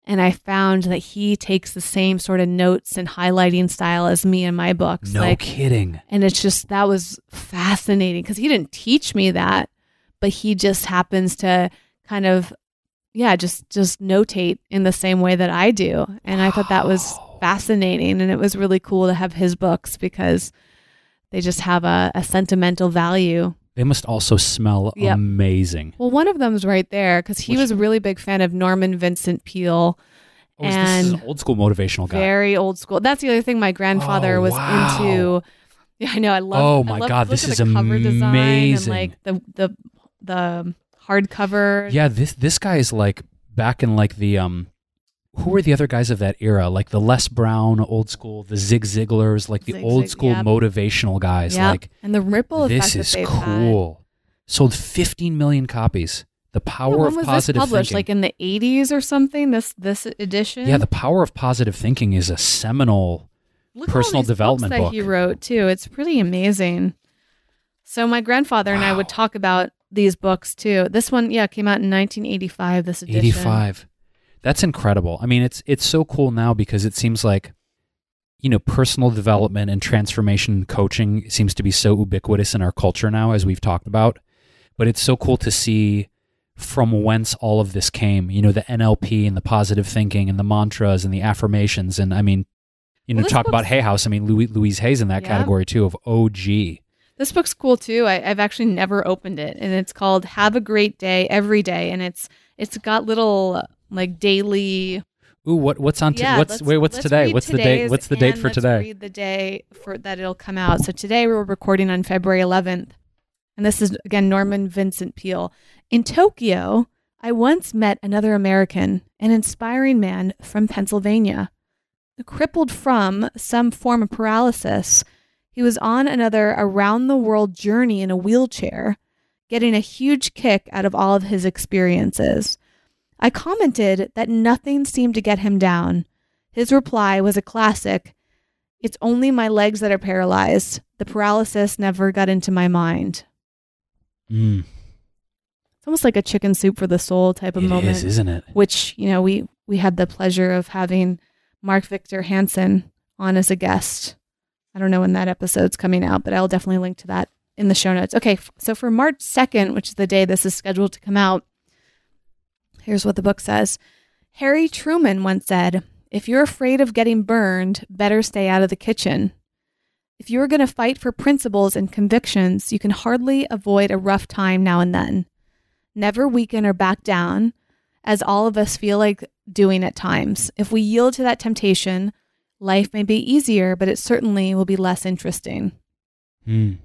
And I found that he takes the same sort of notes and highlighting style as me in my books. No like, kidding. and it's just that was fascinating because he didn't teach me that, but he just happens to kind of, yeah, just just notate in the same way that I do. And I thought that was. Fascinating, and it was really cool to have his books because they just have a, a sentimental value. They must also smell Yep. amazing. Well, one of them's right there because he Which- was a really big fan of Norman Vincent Peale. Oh, is this is And an old school motivational guy. Very old school. That's the other thing my grandfather Oh, was wow. into. Yeah, I know. I love. Oh my love God, this is the cover design and amazing. like the the the hardcover. Yeah, this this guy is like back in like the um who were the other guys of that era? Like the Les Brown old school, the Zig Ziglars, like the Zig old school yep. motivational guys. Yep. Like and the ripple this is they've had. cool. Sold 15 million copies. The Yeah, power when of was positive this published? thinking. Like in the eighties or something. This this edition. yeah, the power of positive thinking is a seminal. Look personal development book. he wrote too. It's pretty amazing. So my grandfather and I would talk about these books too. This one, yeah, came out in 1985. This edition. 85. That's incredible. I mean, it's it's so cool now because it seems like you know, personal development and transformation coaching seems to be so ubiquitous in our culture now as we've talked about. But it's so cool to see from whence all of this came, you know, the NLP and the positive thinking and the mantras and the affirmations and I mean, you know, Well, talk about Hay House. I mean, Louis, Louise Hay's in that Yeah. category too of OG. This book's cool too. I, I've actually never opened it, and it's called "Have a Great Day Every Day," and it's it's got little like daily. Ooh, what what's on? T- yeah, what's wait? What's today? What's the date? What's the date for today? Read the day for that it'll come out. So today we're recording on February 11th, and this is again Norman Vincent Peale. In Tokyo, I once met another American, an inspiring man from Pennsylvania. Crippled from some form of paralysis, he was on another around the world journey in a wheelchair, getting a huge kick out of all of his experiences. I commented that nothing seemed to get him down. His reply was a classic It's only my legs that are paralyzed. The paralysis never got into my mind. Mm, It's almost like a chicken soup for the soul type of it moment. is, isn't it? which you know we we had the pleasure of having Mark Victor Hansen on as a guest. I don't know when that episode's coming out, but I'll definitely link to that in the show notes. Okay, so for March 2nd, which is the day this is scheduled to come out, here's what the book says. Harry Truman once said, "If you're afraid of getting burned, better stay out of the kitchen." If you're going to fight for principles and convictions, you can hardly avoid a rough time now and then. Never weaken or back down as all of us feel like doing at times. If we yield to that temptation, life may be easier, but it certainly will be less interesting. Mm.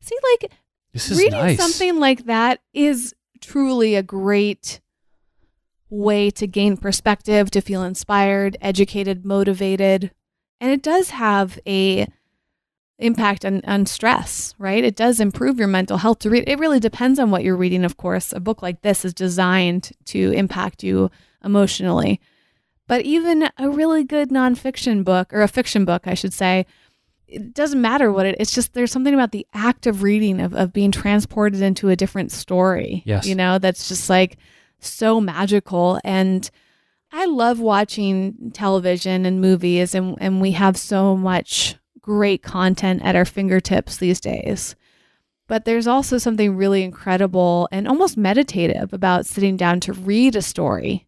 See, like This is reading nice. something like that is truly a great way to gain perspective, to feel inspired, educated, motivated. And it does have a impact on, on stress, right? It does improve your mental health to read. It really depends on what you're reading, of course. A book like this is designed to impact you emotionally. But even a really good nonfiction book, or a fiction book, I should say, it doesn't matter what it it's just there's something about the act of reading of, of being transported into a different story Yes. you know that's just like so magical. And i love watching television and movies and, and we have so much great content at our fingertips these days. But there's also something really incredible and almost meditative about sitting down to read a story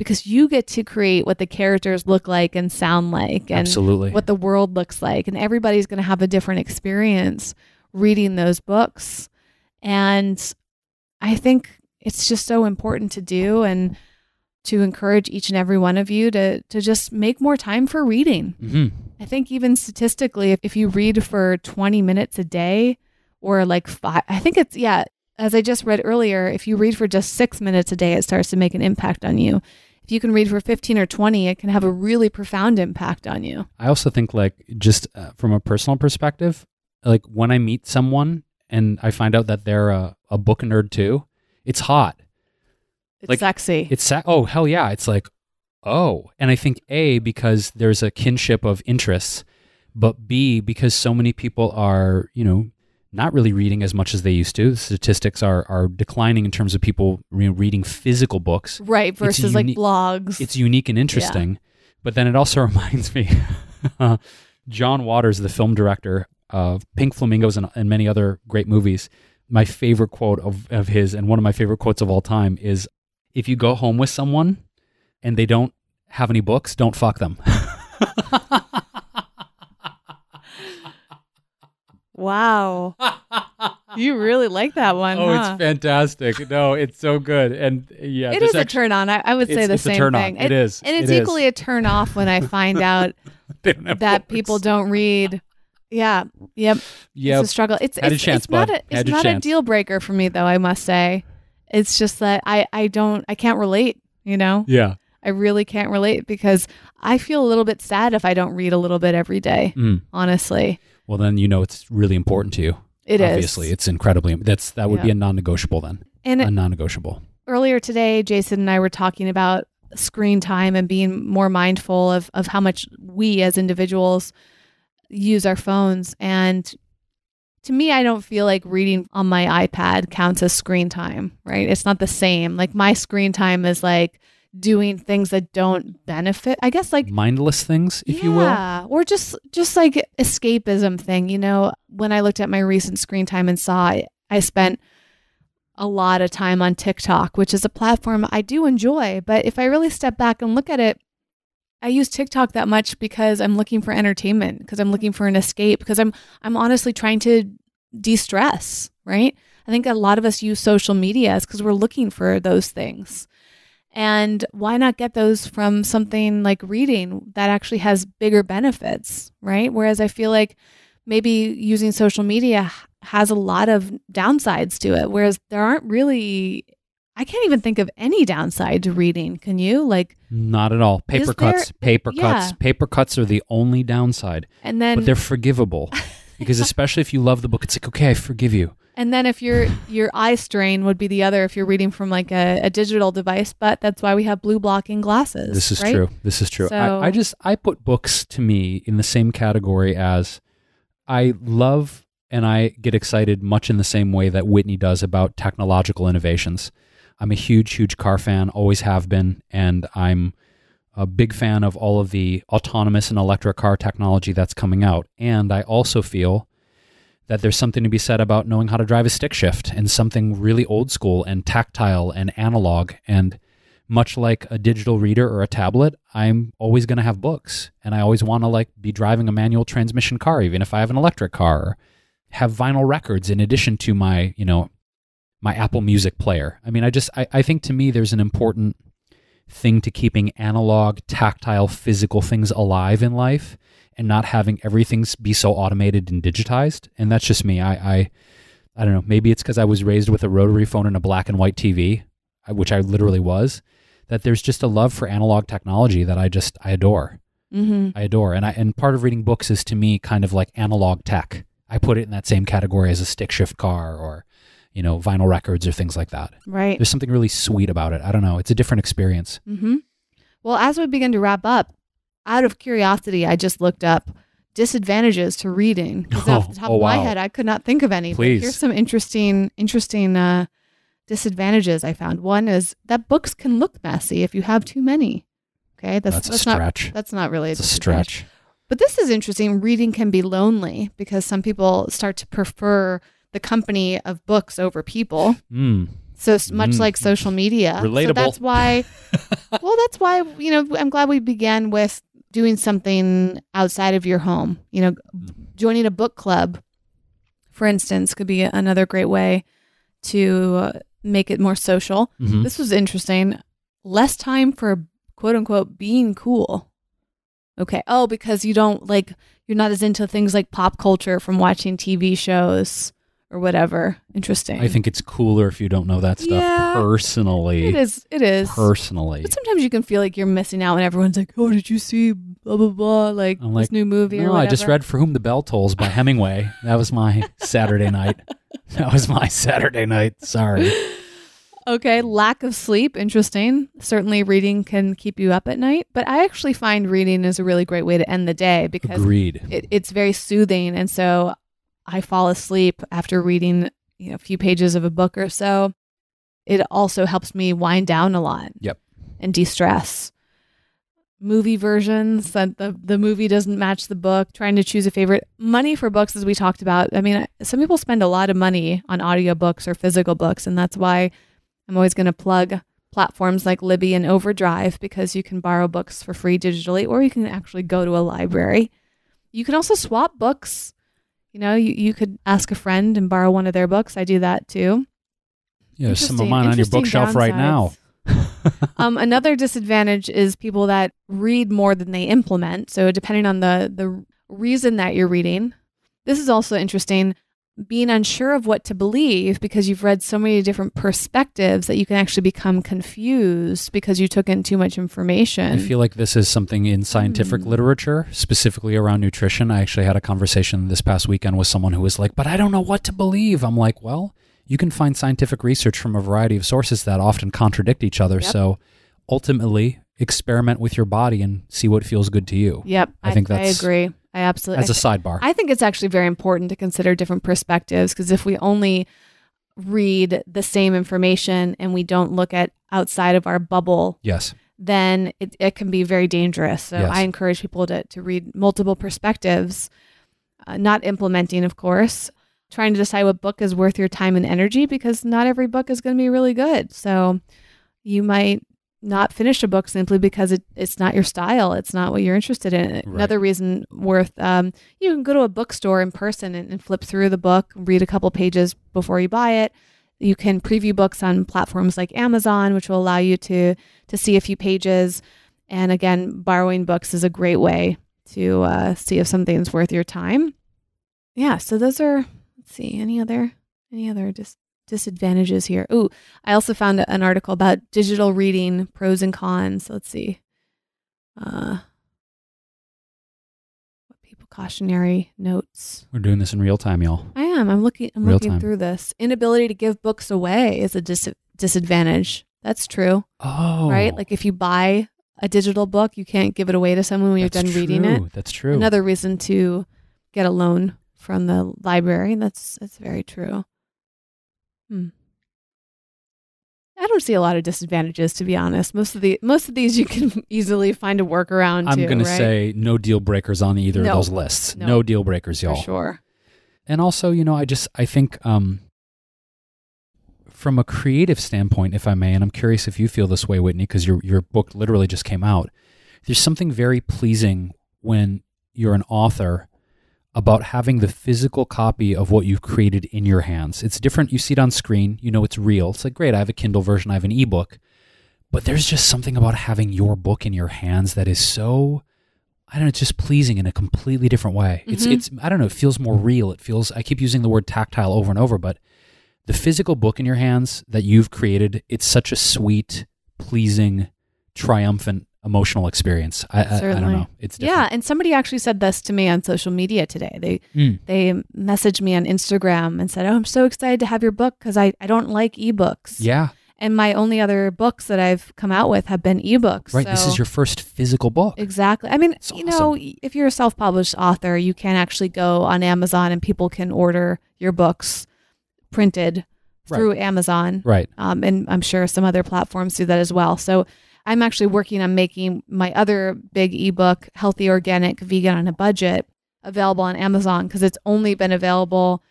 because you get to create what the characters look like and sound like and Absolutely. what the world looks like. And everybody's going to have a different experience reading those books. And i think it's just so important to do and to encourage each and every one of you to to just make more time for reading. Hmm i think even statistically if, if you read for 20 minutes a day or like five i think it's yeah as i just read earlier if you read for just six minutes a day it starts to make an impact on you if you can read for 15 or 20 it can have a really profound impact on you I also think like just uh, from a personal perspective, like when I meet someone and I find out that they're a, a book nerd too, it's hot. It's Like, sexy. It's sa- oh hell yeah! It's like oh. And I think A, because there's a kinship of interests, but B, because so many people are, you know, not really reading as much as they used to. The statistics are are declining in terms of people re- reading physical books. Right, versus like blogs. It's unique and interesting. But then it also reminds me John Waters, the film director of Pink Flamingos and, and many other great movies. My favorite quote of, of his, and one of my favorite quotes of all time, is if you go home with someone and they don't have any books, don't fuck them. wow. you really like that one, oh, huh? it's fantastic. No, it's so good. And yeah, it is is a turn on. I, I would say the it's a same turn on. thing. It is. And it's It is. equally a turn off when I find out they don't have that books. people don't read. Yeah. Yep. Yep. It's a struggle. It's Had a it's, chance, it's not a it's not a chance. deal breaker for me though, I must say. It's just that I I don't I can't relate, you know? Yeah. I really can't relate because I feel a little bit sad if I don't read a little bit every day, Mm. honestly. Well, then you know it's really important to you. It is. Obviously, it's incredibly. That's that would be a non-negotiable then. And a non-negotiable. earlier today, Jason and I were talking about screen time and being more mindful of, of how much we as individuals use our phones. And to me, I don't feel like reading on my iPad counts as screen time, right? It's not the same. Like my screen time is like doing things that don't benefit. I guess like Mindless things, if you will. yeah, or just just like escapism thing. You know, when I looked at my recent screen time and saw I, I spent a lot of time on TikTok, which is a platform I do enjoy. But if I really step back and look at it, I use TikTok that much because I'm looking for entertainment, because I'm looking for an escape, because I'm I'm honestly trying to de-stress, right? I think a lot of us use social media because we're looking for those things. And why not get those from something like reading that actually has bigger benefits, right? Whereas I feel like maybe using social media has a lot of downsides to it, whereas there aren't really, I can't even think of any downside to reading. Can you? Like, Not at all. Paper Is there- cuts. Paper Yeah. cuts. Paper cuts are the only downside, and then but they're forgivable because especially if you love the book, it's like okay, I forgive you. And then if your your eye strain would be the other if you're reading from like a, a digital device, but that's why we have blue blocking glasses. This is right? true. This is true. So- I, I just I put books to me in the same category as I love and I get excited much in the same way that Whitney does about technological innovations. I'm a huge, huge car fan, always have been, and I'm a big fan of all of the autonomous and electric car technology that's coming out. And I also feel that there's something to be said about knowing how to drive a stick shift and something really old school and tactile and analog and much like a digital reader or a tablet, I'm always going to have books and I always want to like be driving a manual transmission car even if I have an electric car have vinyl records in addition to my, you know, my Apple Music player. I mean, I just I, I think to me there's an important thing to keeping analog, tactile, physical things alive in life and not having everything be so automated and digitized. And that's just me. I I, I don't know. Maybe it's because I was raised with a rotary phone and a black and white TV, which I literally was. That there's just a love for analog technology that I just I adore. Mm-hmm. I adore. And I and part of reading books is to me kind of like analog tech. I put it in that same category as a stick shift car or, you know, vinyl records or things like that. Right. There's something really sweet about it. I don't know. It's a different experience. Mm-hmm. Well, as we begin to wrap up, out of curiosity, I just looked up disadvantages to reading. 'Cause off the Oh, top oh, of my wow. head, I could not think of any. but Please. here's some interesting, interesting uh, disadvantages I found. One is that books can look messy if you have too many. Okay, that's That's, a stretch. not that's not really a It's a stretch. But this is interesting. Reading can be lonely because some people start to prefer the company of books over people. Mm. So much Mm. like social media. So that's why well, that's why, you know, I'm glad we began with doing something outside of your home. You know, joining a book club, for instance, could be another great way to uh, make it more social. Mhm. This was interesting. Less time for quote unquote being cool. Okay. Oh, because you don't like, you're not as into things like pop culture from watching TV shows or whatever. Interesting. I think it's cooler if you don't know that stuff Yeah. personally. it is. It is. Personally. But sometimes you can feel like you're missing out when everyone's like, "Oh, did you see blah blah blah?" Like I'm this new movie No. I just read For Whom the Bell Tolls by Hemingway. That was my Saturday night. That was my Saturday night. Sorry. Okay, lack of sleep, interesting. Certainly reading can keep you up at night, but I actually find reading is a really great way to end the day because Agreed. it, it's very soothing and so I fall asleep after reading, you know, a few pages of a book or so. It also helps me wind down a lot. Yep. And de-stress. Movie versions that the, the movie doesn't match the book, trying to choose a favorite. Money for books as we talked about. I mean, some people spend a lot of money on audiobooks or physical books and that's why I'm always going to plug platforms like Libby and Overdrive because you can borrow books for free digitally or you can actually go to a library. You can also swap books. You know, you, you could ask a friend and borrow one of their books. I do that too. Yeah, there's some of mine on your bookshelf right now. um, another disadvantage is people that read more than they implement. So depending on the the reason that you're reading, this is also interesting. Being unsure of what to believe because you've read so many different perspectives that you can actually become confused because you took in too much information. I feel like this is something in scientific Hmm. literature, specifically around nutrition. I actually had a conversation this past weekend with someone who was like, But I don't know what to believe. I'm like, Well, you can find scientific research from a variety of sources that often contradict each other. Yep. So ultimately, experiment with your body and see what feels good to you. yep, I think that's. I agree. I absolutely As a sidebar. I think it's actually very important to consider different perspectives because if we only read the same information and we don't look at outside of our bubble, yes. then it, it can be very dangerous. So Yes. I encourage people to, to read multiple perspectives, uh, not implementing, of course, trying to decide what book is worth your time and energy because not every book is going to be really good. So you might not finish a book simply because it, it's not your style. It's not what you're interested in. Right. Another reason worth, um, you can go to a bookstore in person and, and flip through the book, read a couple pages before you buy it. You can preview books on platforms like Amazon, which will allow you to to see a few pages. And again, borrowing books is a great way to uh, see if something's worth your time. Yeah. So those are. Let's see. Any other any other dis- disadvantages here? Ooh, I also found an article about digital reading pros and cons. Let's see. Uh, what people cautionary notes. We're doing this in real time, y'all. I am. I'm looking. I'm Real looking time. through this. Inability to give books away is a dis- disadvantage. That's true, Oh. right? Like if you buy a digital book, you can't give it away to someone when you're that's done reading it. That's true. Another reason to get a loan from the library. That's that's very true. Hmm. I don't see a lot of disadvantages, to be honest. Most of the most of these you can easily find a workaround. I'm going to say no deal breakers on either No. of those lists. No. No, deal breakers, y'all. sure. And also, you know, I just I think um from a creative standpoint, if I may, and I'm curious if you feel this way, Whitney, because your your book literally just came out. There's something very pleasing when you're an author about having the physical copy of what you've created in your hands. It's different. You see it on screen, you know it's real. It's like, great, I have a Kindle version, I have an ebook. But there's just something about having your book in your hands that is so I don't know, it's just pleasing in a completely different way. It's Mhm. it's I don't know, it feels more real. It feels I keep using the word tactile over and over, but the physical book in your hands that you've created, it's such a sweet, pleasing, triumphant emotional experience. I I, I don't know. It's Yeah, and somebody actually said this to me on social media today. They Mm. they messaged me on Instagram and said, "Oh, I'm so excited to have your book because I, I don't like ebooks. Yeah. And my only other books that I've come out with have been ebooks. Right. This is your first physical book. Exactly. I mean, It's you know, if you're a self published author, you can actually go on Amazon and people can order your books printed Right. through Amazon. Right. Um, and I'm sure some other platforms do that as well. So I'm actually working on making my other big ebook, Healthy Organic Vegan on a Budget, available on Amazon because it's only been available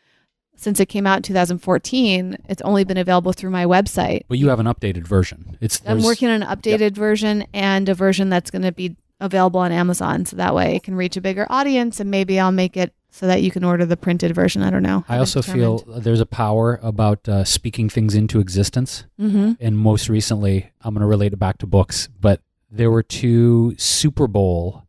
since it came out in 2014. It's only been available through my website. But you have an updated version. It's I'm working on an updated version and a version that's going to be available on Amazon. So that way it can reach a bigger audience and maybe I'll make it so that you can order the printed version. I don't know. I also feel there's a power about uh, speaking things into existence. hmm and most recently, I'm going to relate it back to books, but there were two Super Bowl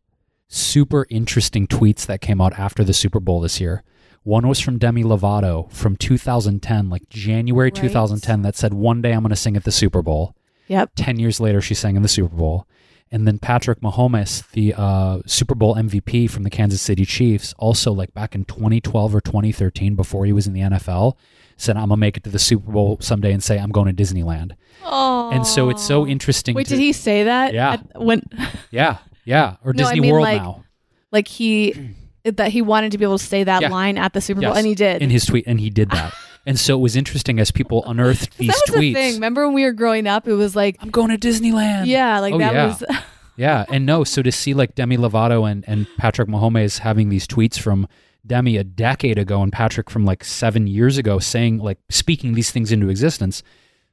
super interesting tweets that came out after the Super Bowl this year. One was from Demi Lovato from 2010, like January Right. 2010, that said, One day I'm going to sing at the Super Bowl. Yep. 10 years later, she sang in the Super Bowl. And then Patrick Mahomes, the uh, Super Bowl MVP from the Kansas City Chiefs, also like back in 2012 or 2013, before he was in the NFL, said, "I'm gonna make it to the Super Bowl someday and say I'm going to Disneyland." Oh. And so it's so interesting. Wait, to, did he say that? Yeah. At- when Yeah, yeah, or No, I Disney mean, World like, now like he that he wanted to be able to say that Yeah. line at the Super Bowl, and he did. in his tweet, and he did that. And so it was interesting as people unearthed these that was tweets. the thing. Remember when we were growing up? It was like, I'm going to Disneyland. yeah, like Oh, that yeah. was. Yeah, and no, so to see like Demi Lovato and, and Patrick Mahomes having these tweets from Demi a decade ago and Patrick from like seven years ago saying like speaking these things into existence,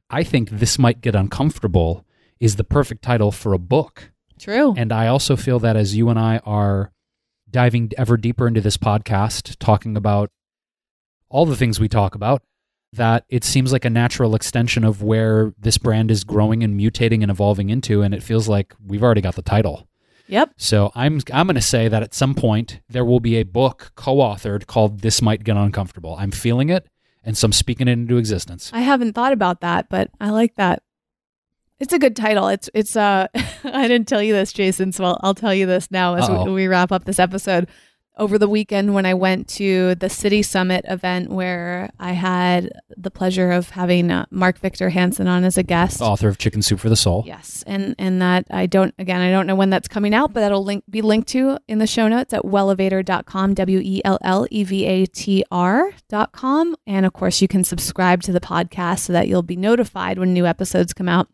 I think this might get uncomfortable is the perfect title for a book. True. And I also feel that as you and I are diving ever deeper into this podcast, talking about all the things we talk about, that it seems like a natural extension of where this brand is growing and mutating and evolving into. And it feels like we've already got the title. yep. So I'm I'm going to say that at some point there will be a book co-authored called "This Might Get Uncomfortable." I'm feeling it, and so I'm speaking it into existence. I haven't thought about that, but I like that. It's a good title. It's it's uh I didn't tell you this, Jason, so I'll, I'll tell you this now as we, we wrap up this episode. Over the weekend when I went to the City Summit event where I had the pleasure of having uh, Mark Victor Hansen on as a guest. Author of Chicken Soup for the Soul. Yes, and and that I don't again I don't know when that's coming out, but that'll link be linked to in the show notes at wellevatr.com, w e l l e v a t r.com, and of course you can subscribe to the podcast so that you'll be notified when new episodes come out.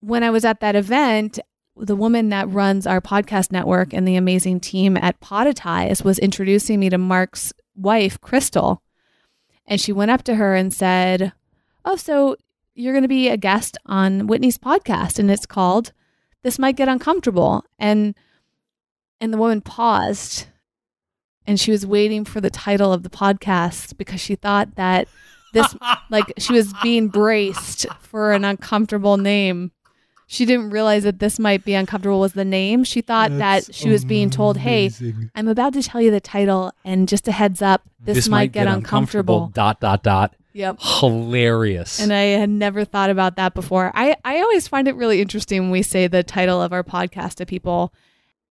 When I was at that event, the woman that runs our podcast network and the amazing team at Podetize was introducing me to Mark's wife, Crystal. And she went up to her and said, Oh, so you're going to be a guest on Whitney's podcast and it's called This Might Get Uncomfortable. And and the woman paused and she was waiting for the title of the podcast because she thought that this like she was being braced for an uncomfortable name. She didn't realize that this might be uncomfortable was the name. She thought that she was being told, "Hey, I'm about to tell you the title and just a heads up, this, might, get, uncomfortable. Dot dot dot. Yep. Hilarious. And I had never thought about that before. I, I always find it really interesting when we say the title of our podcast to people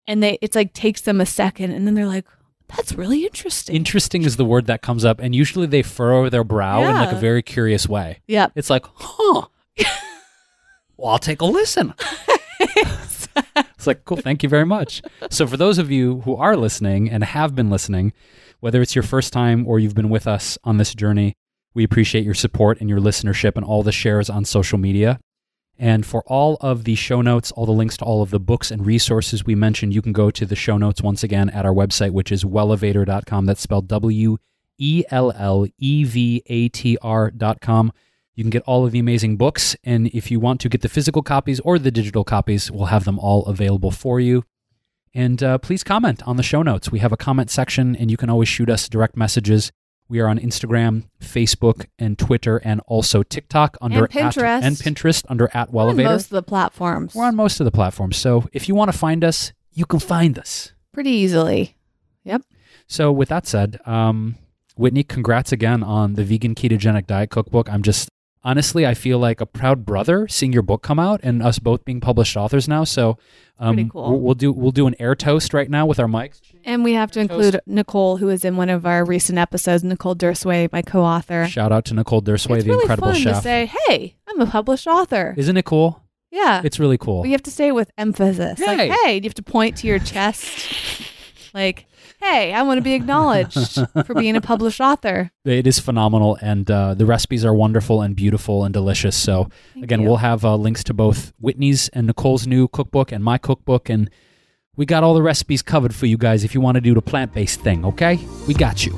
and they it's like takes them a second and then they're like, that's really interesting. Interesting is the word that comes up, and usually they furrow their brow in like a very curious way. yep. It's like, huh. Well, I'll take a listen. it's like, cool, thank you very much. So, for those of you who are listening and have been listening, whether it's your first time or you've been with us on this journey, we appreciate your support and your listenership and all the shares on social media. And for all of the show notes, all the links to all of the books and resources we mentioned, you can go to the show notes once again at our website, which is wellevatr.com. That's spelled W E L L E V A T R.com. You can get all of the amazing books. And if you want to get the physical copies or the digital copies, we'll have them all available for you. And uh, please comment on the show notes. We have a comment section, and you can always shoot us direct messages. We are on Instagram, Facebook, and Twitter, and also TikTok under And Pinterest. at, and Pinterest under at We're on most of the platforms. We're on most of the platforms. So if you want to find us, you can find us. pretty easily. Yep. So with that said, um, Whitney, congrats again on the vegan ketogenic diet cookbook. I'm just honestly, I feel like a proud brother seeing your book come out and us both being published authors now. So um, Pretty cool. we'll, we'll do we'll do an air toast right now with our mics. And we have to include Nicole, who is in one of our recent episodes, Nicole Derseweh, my co-author. Shout out to Nicole Derseweh, it's the really incredible fun chef. to say, "Hey, I'm a published author." Isn't it cool? yeah, It's really cool. But you have to say it with emphasis. Hey. Like, hey, you have to point to your chest. like, hey, I want to be acknowledged for being a published author. It is phenomenal, and uh, the recipes are wonderful and beautiful and delicious. So Thank again, you. we'll have uh, links to both Whitney's and Nicole's new cookbook and my cookbook, and we got all the recipes covered for you guys if you want to do the plant-based thing. Okay, we got you.